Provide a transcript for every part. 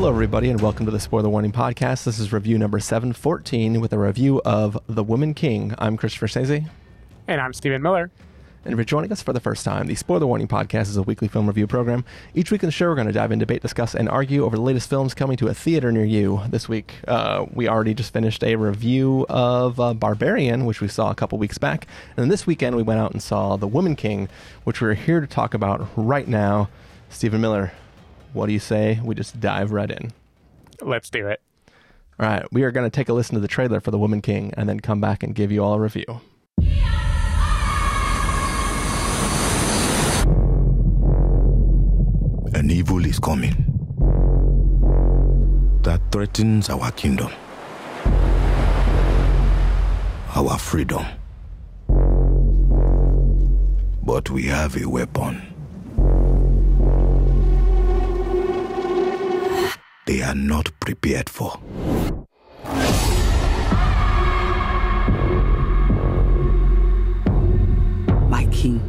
Hello, everybody, and welcome to the Spoiler Warning Podcast. This is review number 714 with a review of The Woman King. I'm Christopher Schnese. And I'm Stephen Miller. And if you're joining us for the first time, the Spoiler Warning Podcast is a weekly film review program. Each week in the show, we're going to dive in, debate, discuss, and argue over the latest films coming to a theater near you. This week, uh, we already just finished a review of uh, Barbarian, which we saw a couple weeks back. And then this weekend, we went out and saw The Woman King, which we're here to talk about right now. Stephen Miller, what do you say we just dive right in? Let's do it. All right, we are going to take a listen to the trailer for The Woman King and then come back and give you all a review. An evil is coming that threatens our kingdom, our freedom. But we have a weapon. They are not prepared for. My king,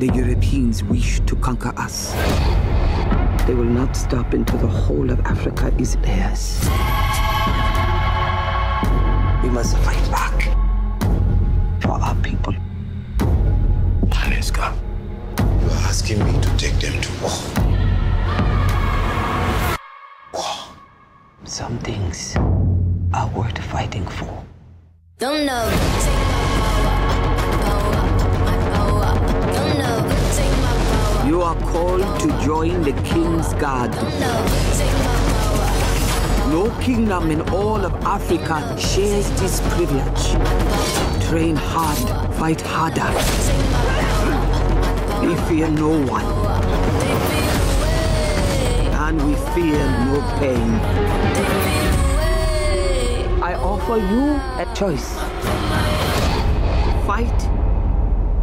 the Europeans wish to conquer us. They will not stop until the whole of Africa is theirs. We must fight back for our people. Nanisca, you are asking me to take them to war. War. Some things are worth fighting for. Don't know. You are called to join the king's guard. Don't know. Take my power. No kingdom in all of Africa shares this privilege. Train hard, fight harder. We fear no one, and we fear no pain. I offer you a choice fight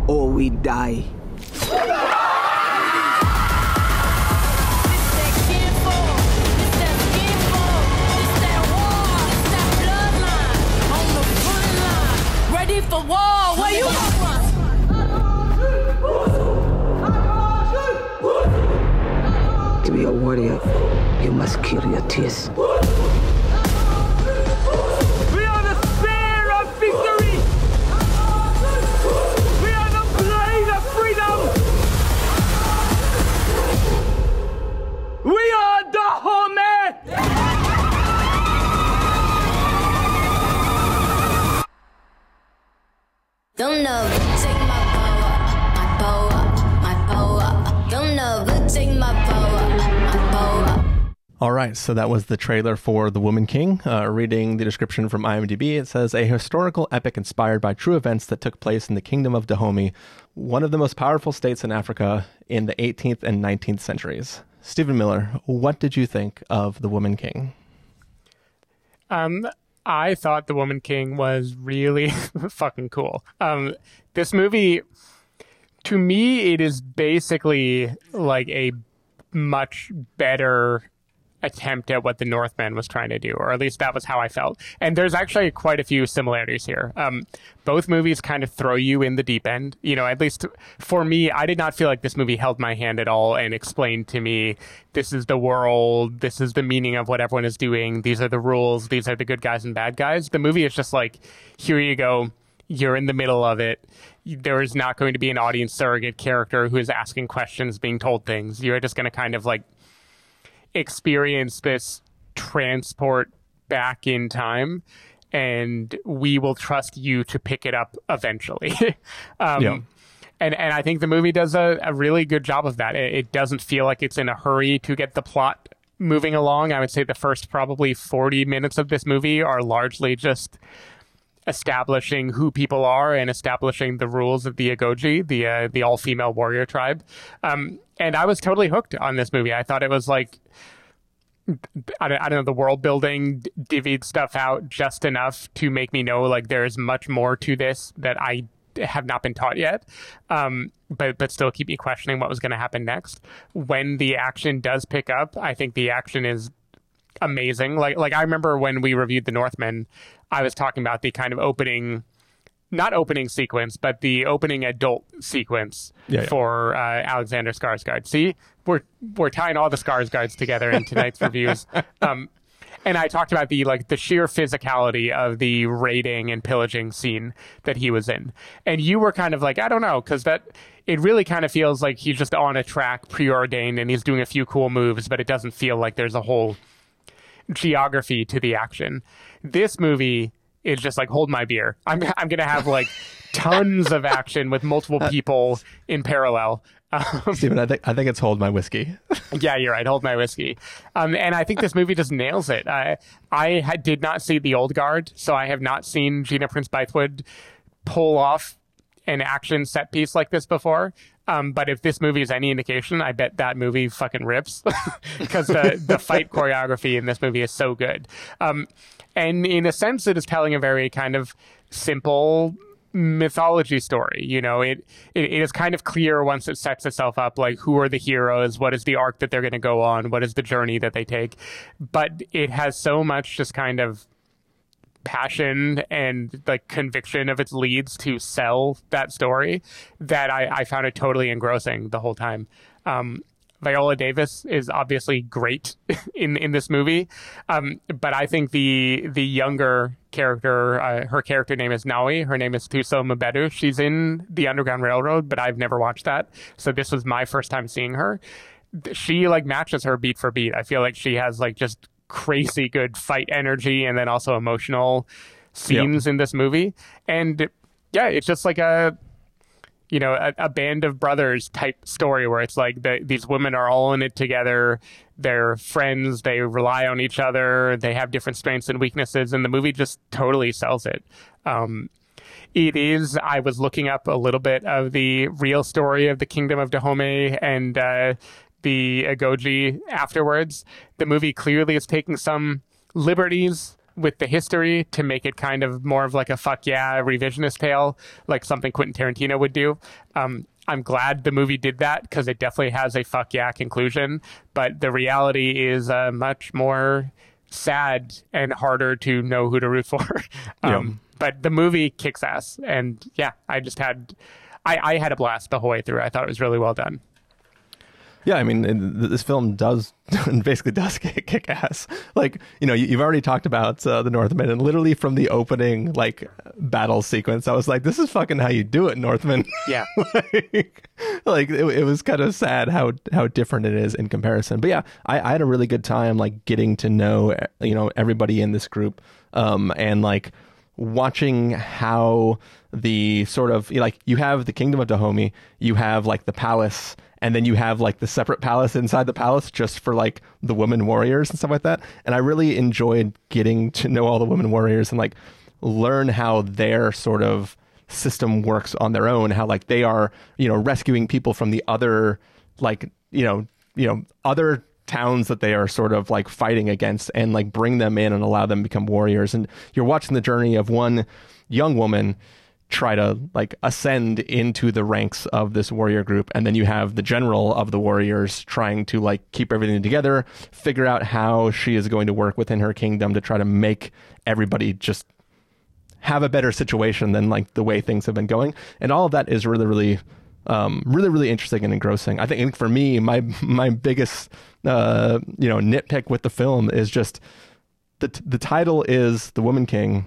or we die. For war? To be a warrior, you must kill your tears. All right, so that was the trailer for The Woman King. Uh, reading the description from IMDb, it says a historical epic inspired by true events that took place in the Kingdom of Dahomey, one of the most powerful states in Africa in the 18th and 19th centuries. Stephen Miller, what did you think of The Woman King? Um, I thought The Woman King was really fucking cool. Um, this movie, to me, it is basically like a much better attempt at what the Northman was trying to do, or at least that was how I felt. And there's actually quite a few similarities here. Um, both movies kind of throw you in the deep end. You know, at least for me, I did not feel like this movie held my hand at all and explained to me this is the world, this is the meaning of what everyone is doing, these are the rules, these are the good guys and bad guys. The movie is just like, here you go. You're in the middle of it. There is not going to be an audience surrogate character who is asking questions, being told things. You're just going to kind of like experience this transport back in time and we will trust you to pick it up eventually um, Yeah. and and I think the movie does a, a really good job of that. It, it doesn't feel like it's in a hurry to get the plot moving along. I would say the first probably 40 minutes of this movie are largely just establishing who people are and establishing the rules of the Agojie, the uh, the all female warrior tribe. Um, and I was totally hooked on this movie. I thought it was like I don't, I don't know the world building divvied stuff out just enough to make me know like there's much more to this that I have not been taught yet. Um, but but still keep me questioning what was going to happen next. When the action does pick up, I think the action is amazing. Like like I remember when we reviewed The Northman, I was talking about the kind of opening not opening sequence, but the opening adult sequence Yeah, yeah. for uh, Alexander Skarsgård. See, we're we're tying all the Skarsgårds together in tonight's reviews. Um, and I talked about the like the sheer physicality of the raiding and pillaging scene that he was in, and you were kind of like, I don't know, because that it really kind of feels like he's just on a track preordained and he's doing a few cool moves, but it doesn't feel like there's a whole geography to the action. This movie is just like hold my beer. I'm I'm gonna have like tons of action with multiple people in parallel. Um, Steven, I think I think it's hold my whiskey. yeah, you're right. Hold my whiskey. Um, and I think this movie just nails it. I I had, did not see the old guard, so I have not seen Gina Prince Bythewood pull off an action set piece like this before. Um, but if this movie is any indication, I bet that movie fucking rips because the the fight choreography in this movie is so good. Um, and in a sense, it is telling a very kind of simple mythology story. You know, it, it it is kind of clear once it sets itself up, like who are the heroes, what is the arc that they're going to go on, what is the journey that they take. But it has so much just kind of passion and like conviction of its leads to sell that story that I, I found it totally engrossing the whole time. Um, Viola Davis is obviously great in in this movie, um, but I think the the younger character, uh, her character name is Nawi. Her name is Thuso Mbedu. She's in the Underground Railroad, but I've never watched that, so this was my first time seeing her. She like matches her beat for beat. I feel like she has like just crazy good fight energy and then also emotional scenes in this movie, and yeah, it's just like a you know, a, a band of brothers type story where it's like the, these women are all in it together. They're friends. They rely on each other. They have different strengths and weaknesses, and the movie just totally sells it. Um, it is. I was looking up a little bit of the real story of the Kingdom of Dahomey and uh, the Agojie afterwards. The movie clearly is taking some liberties with the history to make it kind of more of like a fuck yeah revisionist tale, like something Quentin Tarantino would do. Um, I'm glad the movie did that because it definitely has a fuck yeah conclusion, but the reality is uh, much more sad and harder to know who to root for. um, But the movie kicks ass, and yeah, I just had, I, I had a blast the whole way through. I thought it was really well done. Yeah, I mean, it- this film does basically does kick, kick ass. Like, you know, you, you've already talked about uh, the Northman, and literally from the opening like battle sequence, I was like, "This is fucking how you do it, Northman." Yeah. like, like it, it was kind of sad how how different it is in comparison. But yeah, I, I had a really good time like getting to know you know everybody in this group, um, and like watching how the sort of like you have the kingdom of Dahomey, you have like the palace, and then you have like the separate palace inside the palace just for like the women warriors and stuff like that. And I really enjoyed getting to know all the women warriors and like learn how their sort of system works on their own, how like they are, you know, rescuing people from the other like, you know, you know, other towns that they are sort of like fighting against and like bring them in and allow them to become warriors. And you're watching the journey of one young woman try to like ascend into the ranks of this warrior group and then you have the general of the warriors trying to like keep everything together figure out how she is going to work within her kingdom to try to make everybody just have a better situation than like the way things have been going. And all of that is really really um, really really interesting and engrossing. I think for me my my biggest uh, you know nitpick with the film is just the the title is the woman king.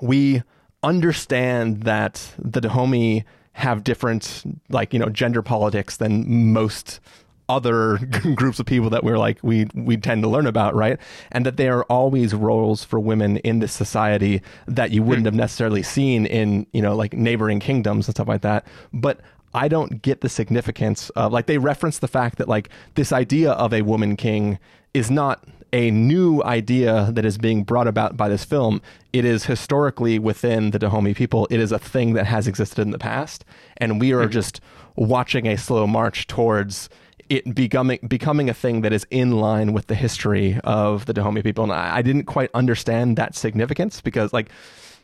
We understand that the Dahomey have different, like you know, gender politics than most other groups of people that we're like we we tend to learn about, right? And that there are always roles for women in this society that you wouldn't have necessarily seen in you know like neighboring kingdoms and stuff like that. But I don't get the significance of like they reference the fact that like this idea of a woman king is not a new idea that is being brought about by this film. It is historically within the Dahomey people. It is a thing that has existed in the past, and we are mm-hmm. just watching a slow march towards it becoming becoming a thing that is in line with the history of the Dahomey people. And I, I didn't quite understand that significance because, like,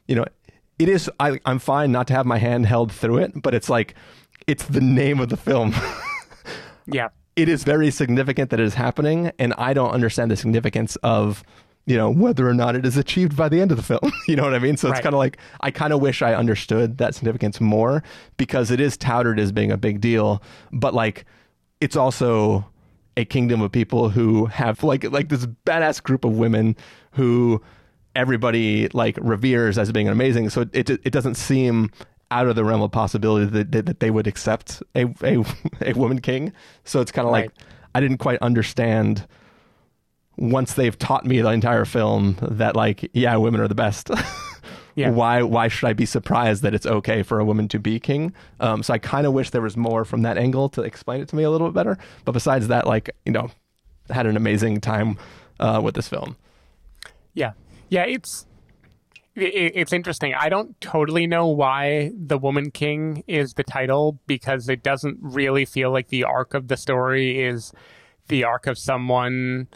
you know, it is. I, I'm fine not to have my hand held through it, but it's like it's the name of the film. Yeah. It is very significant that it is happening, and I don't understand the significance of you know whether or not it is achieved by the end of the film. You know what i mean? So it's Right. kind of like i kind of wish i understood that significance more because it is touted as being a big deal but like it's also a kingdom of people who have like like this badass group of women who everybody like reveres as being amazing. So it it doesn't seem out of the realm of possibility that, that, that they would accept a, a a woman king. So it's kind of like i didn't quite understand once they've taught me the entire film that like yeah women are the best. Yeah. why why should i be surprised that it's okay for a woman to be king? Um, so i kind of wish there was more from that angle to explain it to me a little bit better. But besides that like you know had an amazing time uh, with this film. Yeah, yeah, it's it, it's interesting. I don't totally know why the Woman King is the title because it doesn't really feel like the arc of the story is the arc of someone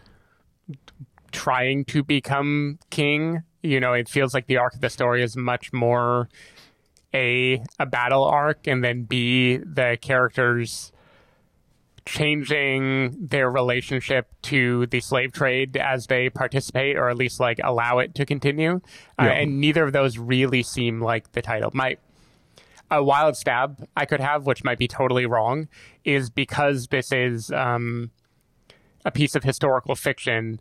trying to become king. You know, it feels like the arc of the story is much more a a battle arc, and then b the characters changing their relationship to the slave trade as they participate or at least like allow it to continue. Uh, and neither of those really seem like the title. My a wild stab i could have which might be totally wrong is because this is um, a piece of historical fiction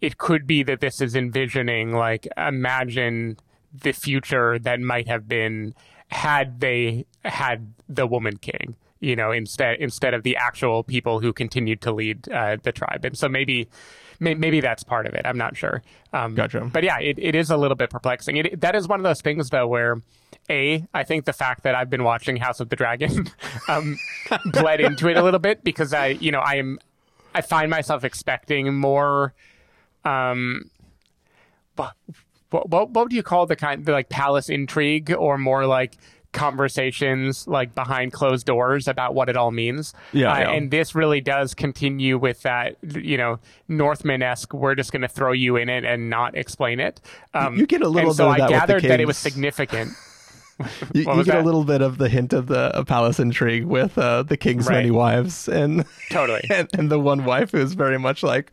it could be that this is envisioning like imagine the future that might have been had they had the woman king you know instead instead of the actual people who continued to lead uh, the tribe. And so maybe may, maybe that's part of it. I'm not sure. Um, Gotcha. but yeah it, it is a little bit perplexing. It, that is one of those things though where a i think the fact that i've been watching house of the dragon um, bled into it a little bit because i you know i am i find myself expecting more um what, what, what do you call the kind the like palace intrigue or more like conversations like behind closed doors about what it all means Yeah, Uh, yeah. and this really does continue with that you know northman-esque we're just going to throw you in it and not explain it um You get a little so bit of that i the gathered that it was significant you, you get a little bit of the hint of the palace intrigue with uh, the king's Right. many wives and Totally. and, and the one wife who's very much like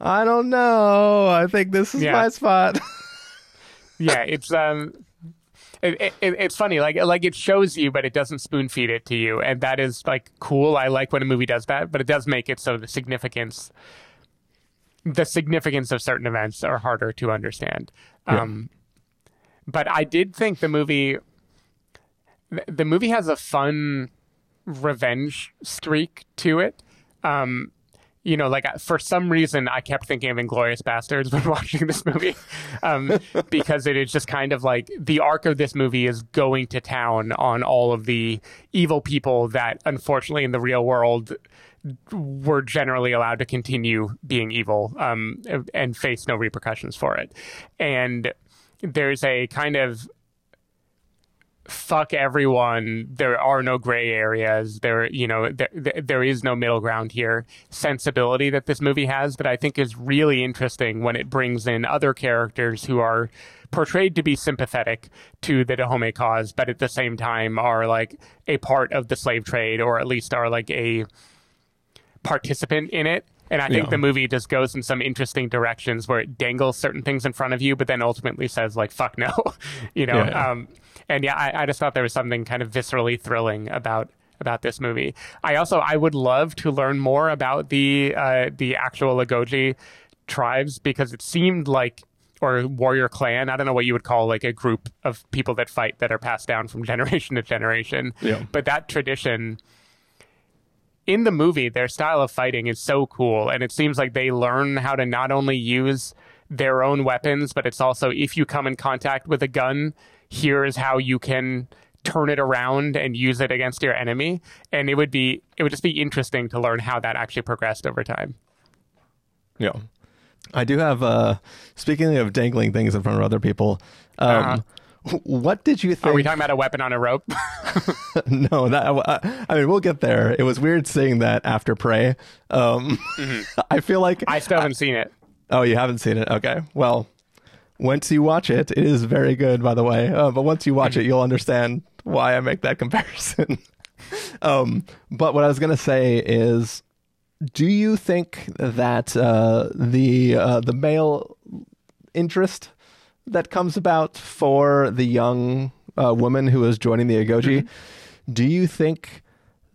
i don't know i think this is Yeah. my spot yeah it's um it, it, it's funny like like it shows you but it doesn't spoon feed it to you. And that is like cool. I like when a movie does that but it does make it so the significance the significance of certain events are harder to understand. Um but i did think the movie the movie has a fun revenge streak to it. Um you know, like for some reason, I kept thinking of Inglourious Basterds when watching this movie, um, because it is just kind of like the arc of this movie is going to town on all of the evil people that, unfortunately, in the real world, were generally allowed to continue being evil um, and face no repercussions for it. And there's a kind of fuck everyone there are no gray areas there you know there, there is no middle ground here sensibility that this movie has that i think is really interesting when it brings in other characters who are portrayed to be sympathetic to the Dahomey cause but at the same time are like a part of the slave trade or at least are like a participant in it and I think Yeah. the movie just goes in some interesting directions where it dangles certain things in front of you, but then ultimately says like "fuck no," you know. Yeah. Um, and yeah, I, I just thought there was something kind of viscerally thrilling about about this movie. I also I would love to learn more about the uh, the actual Lagoji tribes because it seemed like or warrior clan. I don't know what you would call like a group of people that fight that are passed down from generation to generation. Yeah. But that tradition in the movie, their style of fighting is so cool, and it seems like they learn how to not only use their own weapons, but it's also if you come in contact with a gun, here's how you can turn it around and use it against your enemy. And it would be it would just be interesting to learn how that actually progressed over time. Yeah. I do have uh speaking of dangling things in front of other people, um what did you think Uh-huh. Are we talking about a weapon on a rope? no, that I, I mean we'll get there. It was weird seeing that after Prey. Um I feel like Mm-hmm. I still haven't seen it. Oh, you haven't seen it. Okay. Well, once you watch it, it is very good by the way. Uh, but once you watch it, you'll understand why I make that comparison. um but what I was going to say is do you think that uh, the uh, the male interest that comes about for the young uh, woman who is joining the Agojie. Do you think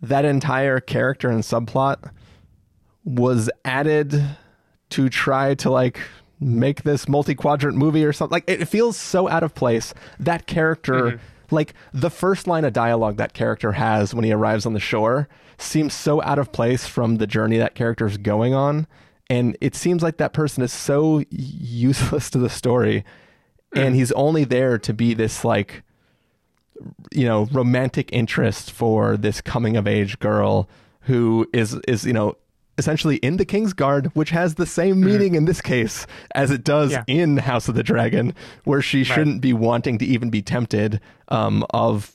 that entire character and subplot was added to try to like make this multi-quadrant movie or something? Like it feels so out of place. That character, mm-hmm. like the first line of dialogue that character has when he arrives on the shore, seems so out of place from the journey that character is going on. And it seems like that person is so useless to the story and mm-hmm. he's only there to be this like you know romantic interest for this coming of age girl who is is you know essentially in the king's guard which has the same meaning in this case as it does Yeah. in house of the dragon where she shouldn't be wanting to even be tempted um, of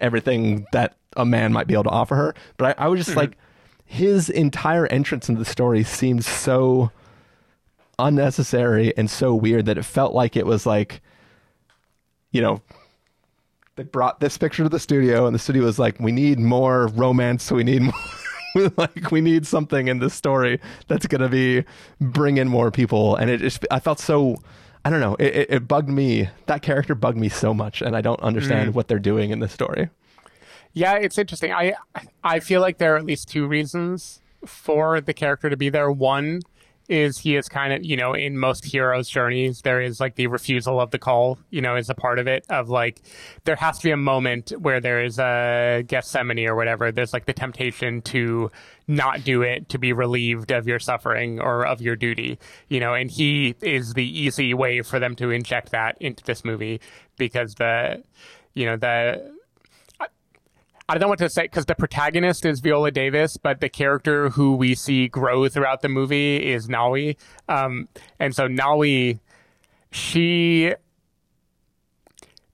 everything that a man might be able to offer her. But i, I was just like his entire entrance into the story seemed so unnecessary and so weird that it felt like it was like you know they brought this picture to the studio and the studio was like we need more romance we need more like we need something in this story that's going to be bring in more people and it just i felt so i don't know it, it, it bugged me that character bugged me so much and i don't understand mm. what they're doing in this story Yeah, it's interesting. I I feel like there are at least two reasons for the character to be there. One is he is kind of, you know, in most heroes' journeys, there is like the refusal of the call, you know, is a part of it. Of like, there has to be a moment where there is a Gethsemane or whatever. There's like the temptation to not do it, to be relieved of your suffering or of your duty, you know, and he is the easy way for them to inject that into this movie because the, you know, the, I don't what to say because the protagonist is Viola Davis, but the character who we see grow throughout the movie is Nawi. Um, and so Nawi, she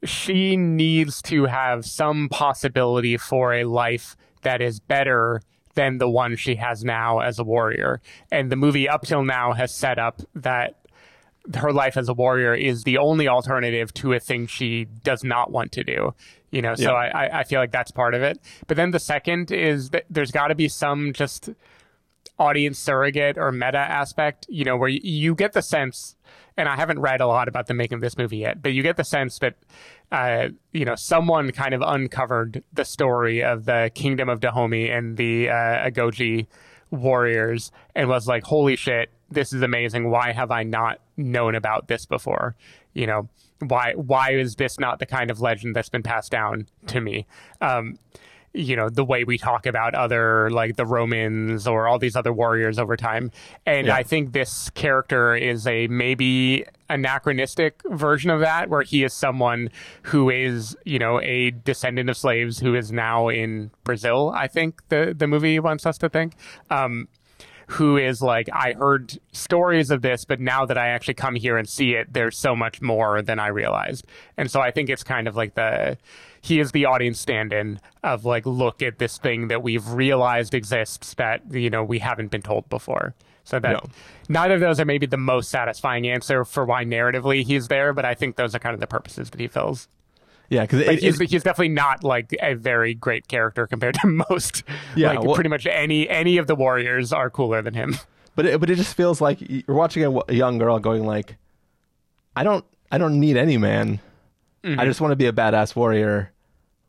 she needs to have some possibility for a life that is better than the one she has now as a warrior. And the movie up till now has set up that her life as a warrior is the only alternative to a thing she does not want to do. You know, so Yeah. I, I- feel like that's part of it. But then the second is that there's got to be some just audience surrogate or meta aspect, you know, where you, you get the sense, and I haven't read a lot about the making of this movie yet, but you get the sense that, uh, you know, someone kind of uncovered the story of the kingdom of Dahomey and the uh, Agojie warriors and was like, holy shit, this is amazing. Why have I not known about this before? You know, why why is this not the kind of legend that's been passed down to me? Um, you know, the way we talk about other like the Romans or all these other warriors over time. And Yeah. I think this character is a maybe anachronistic version of that, where he is someone who is, you know, a descendant of slaves who is now in Brazil, I think the, the movie wants us to think. Um, who is like, I heard stories of this, but now that I actually come here and see it, there's so much more than I realized. And so I think it's kind of like the, he is the audience stand in of like, look at this thing that we've realized exists that, you know, we haven't been told before. So that No. neither of those are maybe the most satisfying answer for why narratively he's there, but I think those are kind of the purposes that he fills. yeah because But he's, he's definitely not like a very great character compared to most. Yeah, like well- pretty much any any of the warriors are cooler than him. but it, but it just feels like you're watching a young girl going like i don't i don't need any man mm-hmm. i just want to be a badass warrior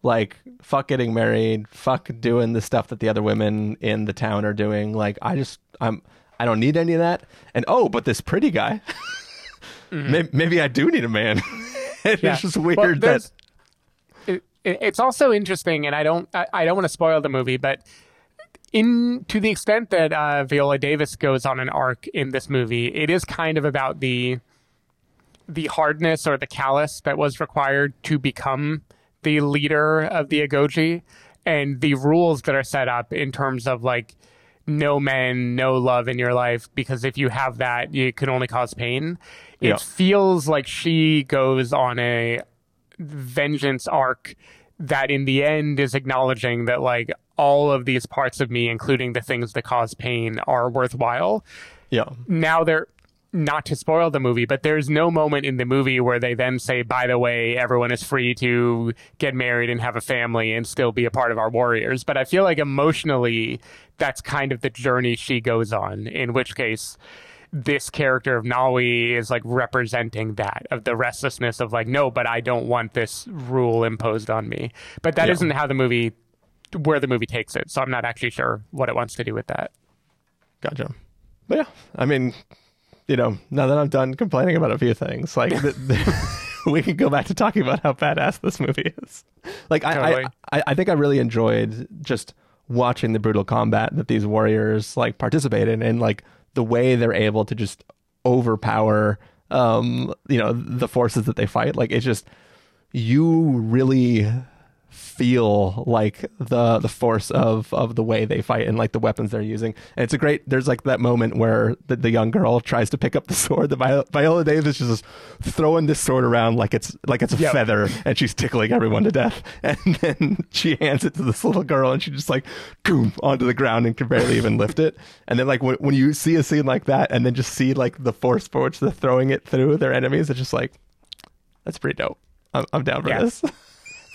like fuck getting married fuck doing the stuff that the other women in the town are doing. Like i just i'm i don't need any of that. And oh but this pretty guy maybe, maybe i do need a man. It's Yeah. just Well, weird that it- it's also interesting, and I don't I, I don't want to spoil the movie, but in to the extent that uh, Viola Davis goes on an arc in this movie, it is kind of about the the hardness or the callous that was required to become the leader of the Agojie and the rules that are set up in terms of like no men, no love in your life, because if you have that, you can only cause pain. It Yeah. feels like she goes on a vengeance arc that in the end is acknowledging that like all of these parts of me, including the things that cause pain, are worthwhile yeah now they're not to spoil the movie, but there's no moment in the movie where they then say, by the way, everyone is free to get married and have a family and still be a part of our warriors. But I feel like emotionally, that's kind of the journey she goes on, in which case, this character of Nawi is like representing that of the restlessness of like no, but I don't want this rule imposed on me. But that Yeah. not how the movie where the movie takes it. So I'm not actually sure what it wants to do with that. Gotcha. But yeah, I mean, you know, now that I'm done complaining about a few things, like th- th- we can go back to talking about how badass this movie is. Like, I, Totally. I, I, I think I really enjoyed just watching the brutal combat that these warriors like participate in, and like the way they're able to just overpower, um, you know, the forces that they fight. Like, it's just you really feel like the the force of of the way they fight and like the weapons they're using. And it's a great. There's like that moment where the, the young girl tries to pick up the sword. The Viola, Viola Davis is just throwing this sword around like it's like it's a Yep. feather, and she's tickling everyone to death. And then she hands it to this little girl, and she just like boom onto the ground and can barely even lift it. And then like when when you see a scene like that, and then just see like the force for which they're throwing it through their enemies, it's just like that's pretty dope. I'm, I'm down for Yeah. this.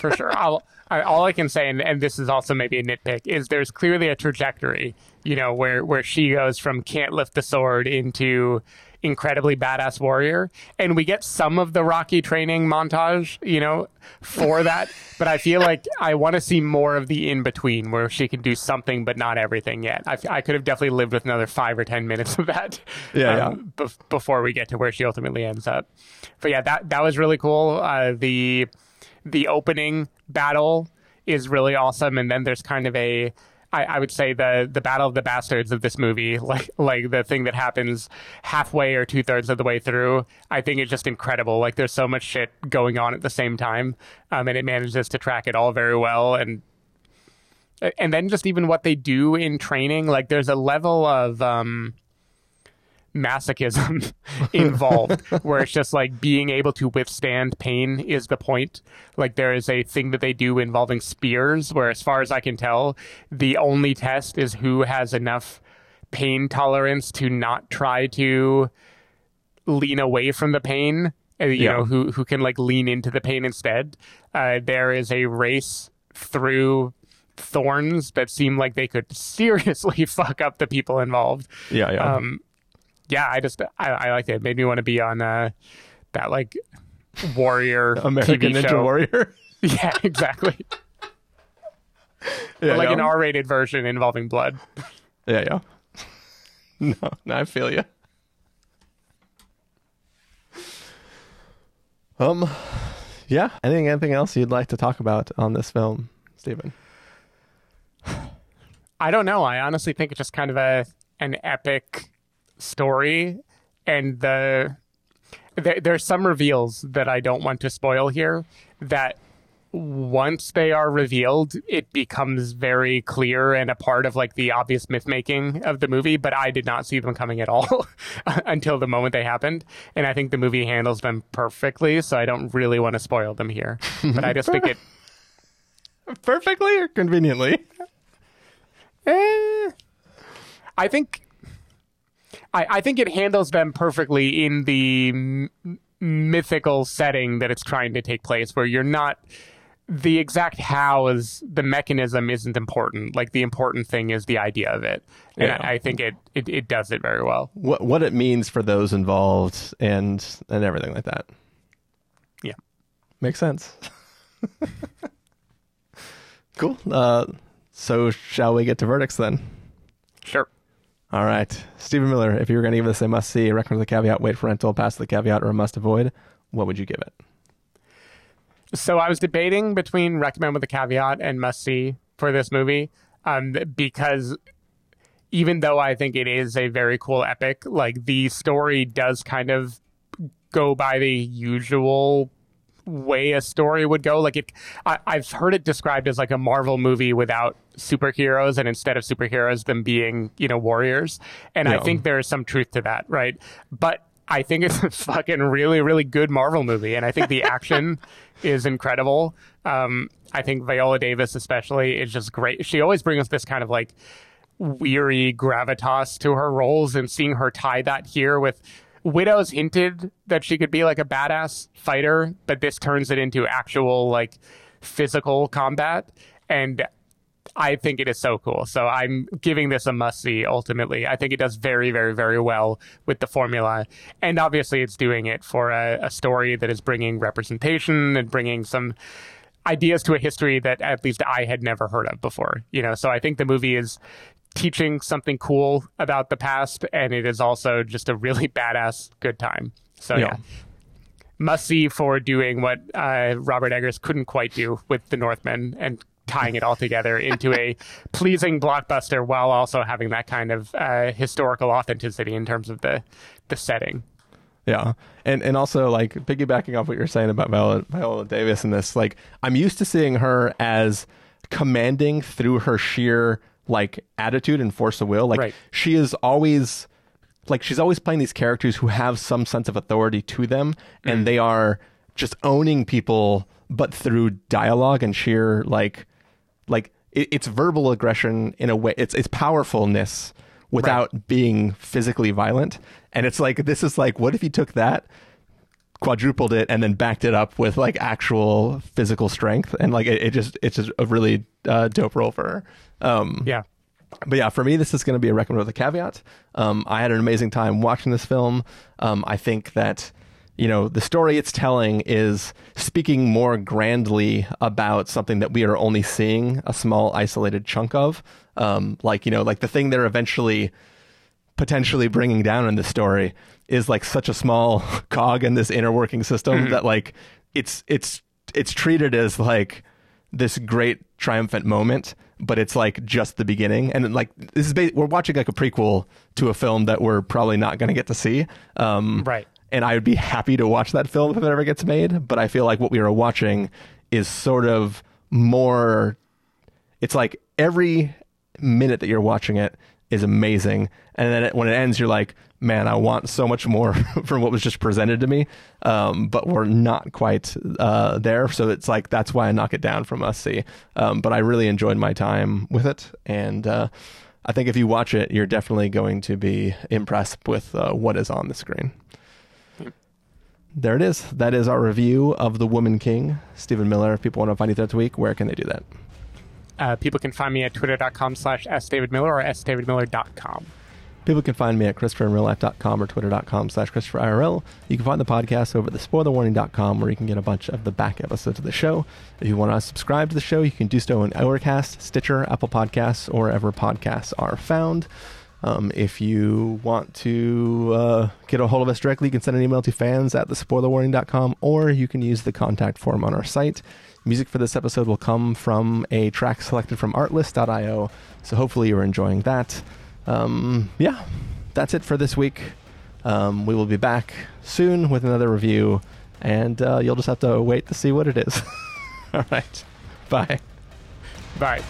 for sure. I'll, I, all I can say, and, and this is also maybe a nitpick, is there's clearly a trajectory, you know, where where she goes from can't lift the sword into incredibly badass warrior, and we get some of the Rocky training montage, you know, for that. but I feel like I want to see more of the in between, where she can do something but not everything yet. I could have definitely lived with another five or ten minutes of that, Yeah, um, bef- before we get to where she ultimately ends up. But yeah, that that was really cool. Uh, the the opening battle is really awesome. And then there's kind of a I, I would say the the battle of the bastards of this movie like like the thing that happens halfway or two-thirds of the way through i think is just incredible. Like there's so much shit going on at the same time um, and it manages to track it all very well. And and then just even what they do in training like there's a level of um masochism involved where it's just like being able to withstand pain is the point like there is a thing that they do involving spears where as far as i can tell the only test is who has enough pain tolerance to not try to lean away from the pain uh, you Yeah. know who who can like lean into the pain instead uh, there is a race through thorns that seem like they could seriously fuck up the people involved yeah, yeah. um yeah i just i, I liked it. it made me want to be on uh that like warrior American TV Ninja. Warrior. yeah exactly yeah, like an r-rated version involving blood Yeah, yeah. No, no, I feel you. Um, yeah. Anything, anything else you'd like to talk about on this film, Stephen? I don't know. I honestly think it's just kind of a an epic story, and the there, there's some reveals that I don't want to spoil here. That once they are revealed, it becomes very clear and a part of like the obvious myth making of the movie. But I did not see them coming at all until the moment they happened, and I think the movie handles them perfectly. So I don't really want to spoil them here. But I just think it. Perfectly or conveniently? Eh, I think I, I think it handles them perfectly in the m- mythical setting that it's trying to take place, where you're not the exact how is the mechanism isn't important. Like the important thing is the idea of it, and Yeah. I, I think it, it it does it very well. What what it means for those involved and and everything like that. Yeah. Makes sense. cool. Uh, so shall we get to verdicts then? All right, Stephen Miller. If you were going to give this a must see, recommend the caveat, wait for rental, pass the caveat, or a must avoid, what would you give it? So I was debating between recommend with a caveat and must see for this movie, um, because even though I think it is a very cool epic, like the story does kind of go by the usual way a story would go. Like it, I, I've heard it described as like a Marvel movie without superheroes, and instead of superheroes, them being you know warriors. And I think there is some truth to that, right? But I think it's a fucking really, really good Marvel movie, and I think the action is incredible. Um, I think Viola Davis, especially, is just great. She always brings this kind of like weary gravitas to her roles, and seeing her tie that here with Widows hinted that she could be like a badass fighter, but this turns it into actual like physical combat, and I think it is so cool. So I'm giving this a must see ultimately. I think it does very, very, very well with the formula. And obviously, it's doing it for a, a story that is bringing representation and bringing some ideas to a history that at least I had never heard of before. You know, so I think the movie is teaching something cool about the past, and it is also just a really badass good time. So yeah. Yeah. Must see for doing what uh, Robert Eggers couldn't quite do with The Northman and tying it all together into a pleasing blockbuster while also having that kind of uh, historical authenticity in terms of the the setting. Yeah, and and also like piggybacking off what you're saying about Viola, Viola Davis in this, like I'm used to seeing her as commanding through her sheer like attitude and force of will. Like Right. she is always like she's always playing these characters who have some sense of authority to them, and mm. they are just owning people, but through dialogue and sheer like like it, it's verbal aggression in a way. It's it's powerfulness without being physically violent. And it's like this is like what if you took that, quadrupled it, and then backed it up with like actual physical strength, and like it, it just it's just a really uh, dope role for her. Um, Yeah. but yeah, for me, this is going to be a recommend with a caveat. Um, I had an amazing time watching this film. Um, I think that you know the story it's telling is speaking more grandly about something that we are only seeing a small isolated chunk of. Um, like you know, like the thing they're eventually potentially bringing down in the story is like such a small cog in this inner working system that like it's it's it's treated as like this great triumphant moment but it's like just the beginning and like this is ba- we're watching like a prequel to a film that we're probably not going to get to see um Right. and I would be happy to watch that film if it ever gets made but I feel like what we are watching is sort of more it's like every minute that you're watching it is amazing. And then it, when it ends you're like man i want so much more from what was just presented to me. Um, but we're not quite uh, there. So it's like that's why i knock it down from us um, but i really enjoyed my time with it. And uh, i think if you watch it you're definitely going to be impressed with uh, what is on the screen. There it is. That is our review of the woman king. Stephen miller if people want to find you throughout the week where can they do that Uh, people can find me at twitter.com slash sdavidmiller or sdavidmiller.com. People can find me at ChristopherInRealLife.com or Twitter.com slash ChristopherIRL. You can find the podcast over at TheSpoilerWarning.com where you can get a bunch of the back episodes of the show. If you want to subscribe to the show, you can do so on Overcast, Stitcher, Apple Podcasts, or wherever podcasts are found. Um, if you want to uh, get a hold of us directly, you can send an email to fans at thespoilerwarning.com or you can use the contact form on our site. Music for this episode will come from a track selected from artlist.io, so hopefully you're enjoying that. Um, yeah, that's it for this week. Um, we will be back soon with another review, and uh, you'll just have to wait to see what it is. All right. Bye. Bye.